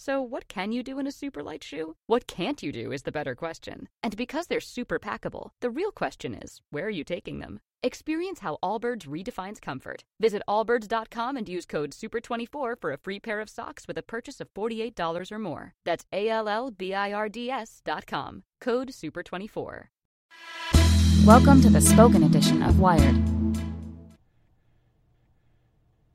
So, what can you do in a super light shoe? What can't you do is the better question. And because they're super packable, the real question is where are you taking them? Experience how Allbirds redefines comfort. Visit allbirds.com and use code SUPER24 for a free pair of socks with a purchase of $48 or more. That's A L L B I R D S.com. Code SUPER24. Welcome to the spoken edition of Wired.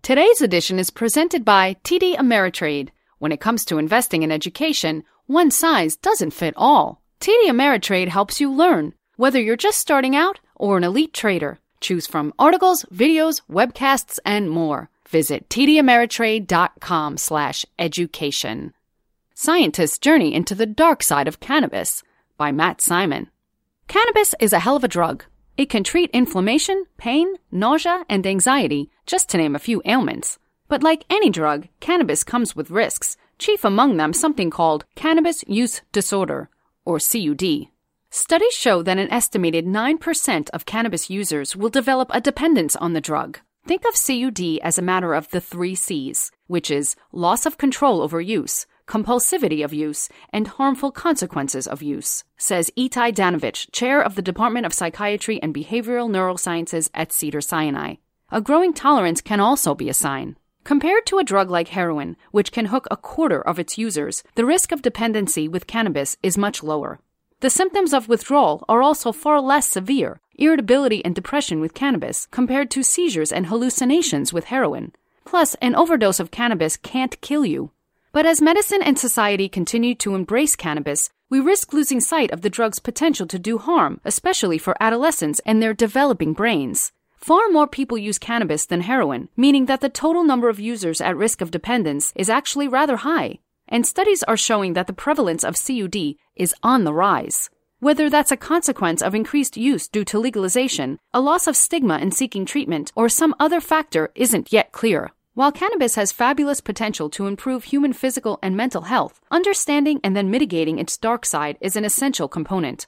Today's edition is presented by TD Ameritrade. When it comes to investing in education, one size doesn't fit all. TD Ameritrade helps you learn, whether you're just starting out or an elite trader. Choose from articles, videos, webcasts, and more. Visit tdameritrade.com slash education. Scientists Journey into the Dark Side of Cannabis by Matt Simon. Cannabis is a hell of a drug. It can treat inflammation, pain, nausea, and anxiety, just to name a few ailments. But like any drug, cannabis comes with risks, chief among them something called cannabis use disorder, or CUD. Studies show that an estimated 9% of cannabis users will develop a dependence on the drug. Think of CUD as a matter of the three C's, which is loss of control over use, compulsivity of use, and harmful consequences of use, says Itai Danovitch, chair of the Department of Psychiatry and Behavioral Neurosciences at Cedar Sinai. A growing tolerance can also be a sign. Compared to a drug like heroin, which can hook a quarter of its users, the risk of dependency with cannabis is much lower. The symptoms of withdrawal are also far less severe, irritability and depression with cannabis, compared to seizures and hallucinations with heroin. Plus, an overdose of cannabis can't kill you. But as medicine and society continue to embrace cannabis, we risk losing sight of the drug's potential to do harm, especially for adolescents and their developing brains. Far more people use cannabis than heroin, meaning that the total number of users at risk of dependence is actually rather high. And studies are showing that the prevalence of CUD is on the rise. Whether that's a consequence of increased use due to legalization, a loss of stigma in seeking treatment, or some other factor isn't yet clear. While cannabis has fabulous potential to improve human physical and mental health, understanding and then mitigating its dark side is an essential component.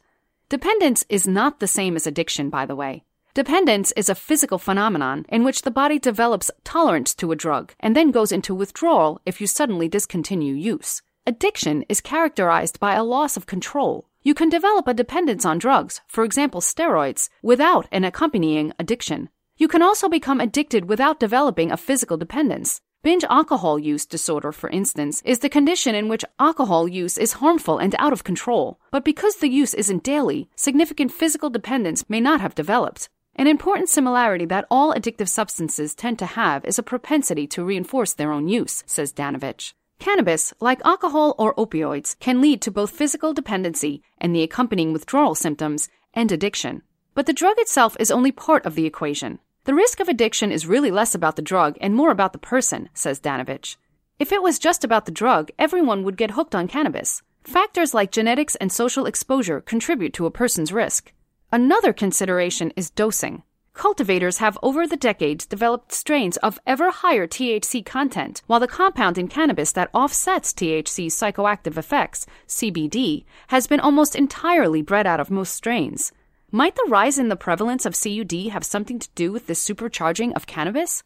Dependence is not the same as addiction, by the way. Dependence is a physical phenomenon in which the body develops tolerance to a drug and then goes into withdrawal if you suddenly discontinue use. Addiction is characterized by a loss of control. You can develop a dependence on drugs, for example steroids, without an accompanying addiction. You can also become addicted without developing a physical dependence. Binge alcohol use disorder, for instance, is the condition in which alcohol use is harmful and out of control. But because the use isn't daily, significant physical dependence may not have developed. An important similarity that all addictive substances tend to have is a propensity to reinforce their own use, says Danovitch. Cannabis, like alcohol or opioids, can lead to both physical dependency and the accompanying withdrawal symptoms and addiction. But the drug itself is only part of the equation. The risk of addiction is really less about the drug and more about the person, says Danovitch. If it was just about the drug, everyone would get hooked on cannabis. Factors like genetics and social exposure contribute to a person's risk. Another consideration is dosing. Cultivators have over the decades developed strains of ever higher THC content, while the compound in cannabis that offsets THC's psychoactive effects, CBD, has been almost entirely bred out of most strains. Might the rise in the prevalence of CUD have something to do with the supercharging of cannabis?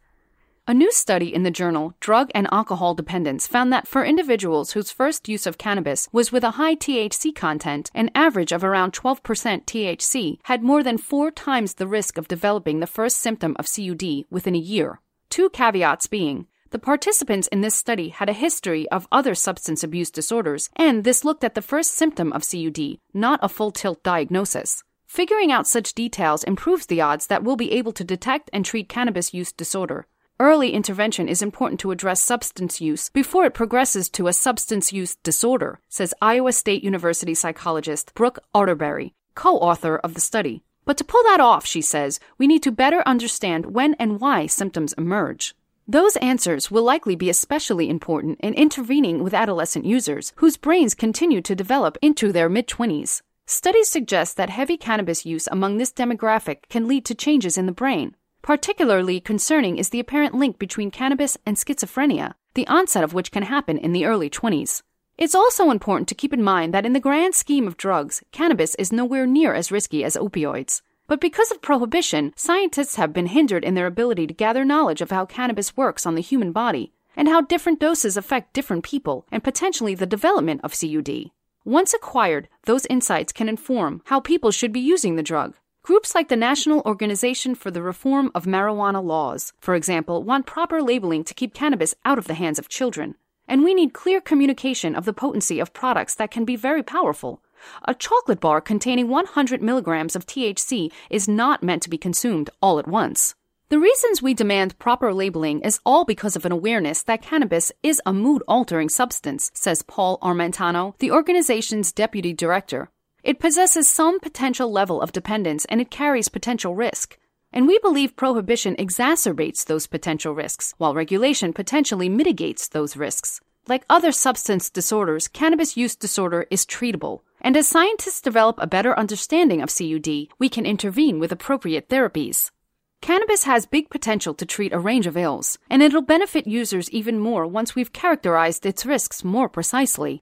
A new study in the journal Drug and Alcohol Dependence found that for individuals whose first use of cannabis was with a high THC content, an average of around 12% THC had more than four times the risk of developing the first symptom of CUD within a year. Two caveats being, the participants in this study had a history of other substance abuse disorders, and this looked at the first symptom of CUD, not a full tilt diagnosis. Figuring out such details improves the odds that we'll be able to detect and treat cannabis use disorder. Early intervention is important to address substance use before it progresses to a substance use disorder, says Iowa State University psychologist Brooke Arterberry, co author of the study. But to pull that off, she says, we need to better understand when and why symptoms emerge. Those answers will likely be especially important in intervening with adolescent users whose brains continue to develop into their mid 20s. Studies suggest that heavy cannabis use among this demographic can lead to changes in the brain. Particularly concerning is the apparent link between cannabis and schizophrenia, the onset of which can happen in the early 20s. It's also important to keep in mind that in the grand scheme of drugs, cannabis is nowhere near as risky as opioids. But because of prohibition, scientists have been hindered in their ability to gather knowledge of how cannabis works on the human body and how different doses affect different people and potentially the development of CUD. Once acquired, those insights can inform how people should be using the drug. Groups like the National Organization for the Reform of Marijuana Laws, for example, want proper labeling to keep cannabis out of the hands of children. And we need clear communication of the potency of products that can be very powerful. A chocolate bar containing 100 milligrams of THC is not meant to be consumed all at once. The reasons we demand proper labeling is all because of an awareness that cannabis is a mood altering substance, says Paul Armentano, the organization's deputy director. It possesses some potential level of dependence and it carries potential risk. And we believe prohibition exacerbates those potential risks, while regulation potentially mitigates those risks. Like other substance disorders, cannabis use disorder is treatable. And as scientists develop a better understanding of CUD, we can intervene with appropriate therapies. Cannabis has big potential to treat a range of ills, and it'll benefit users even more once we've characterized its risks more precisely.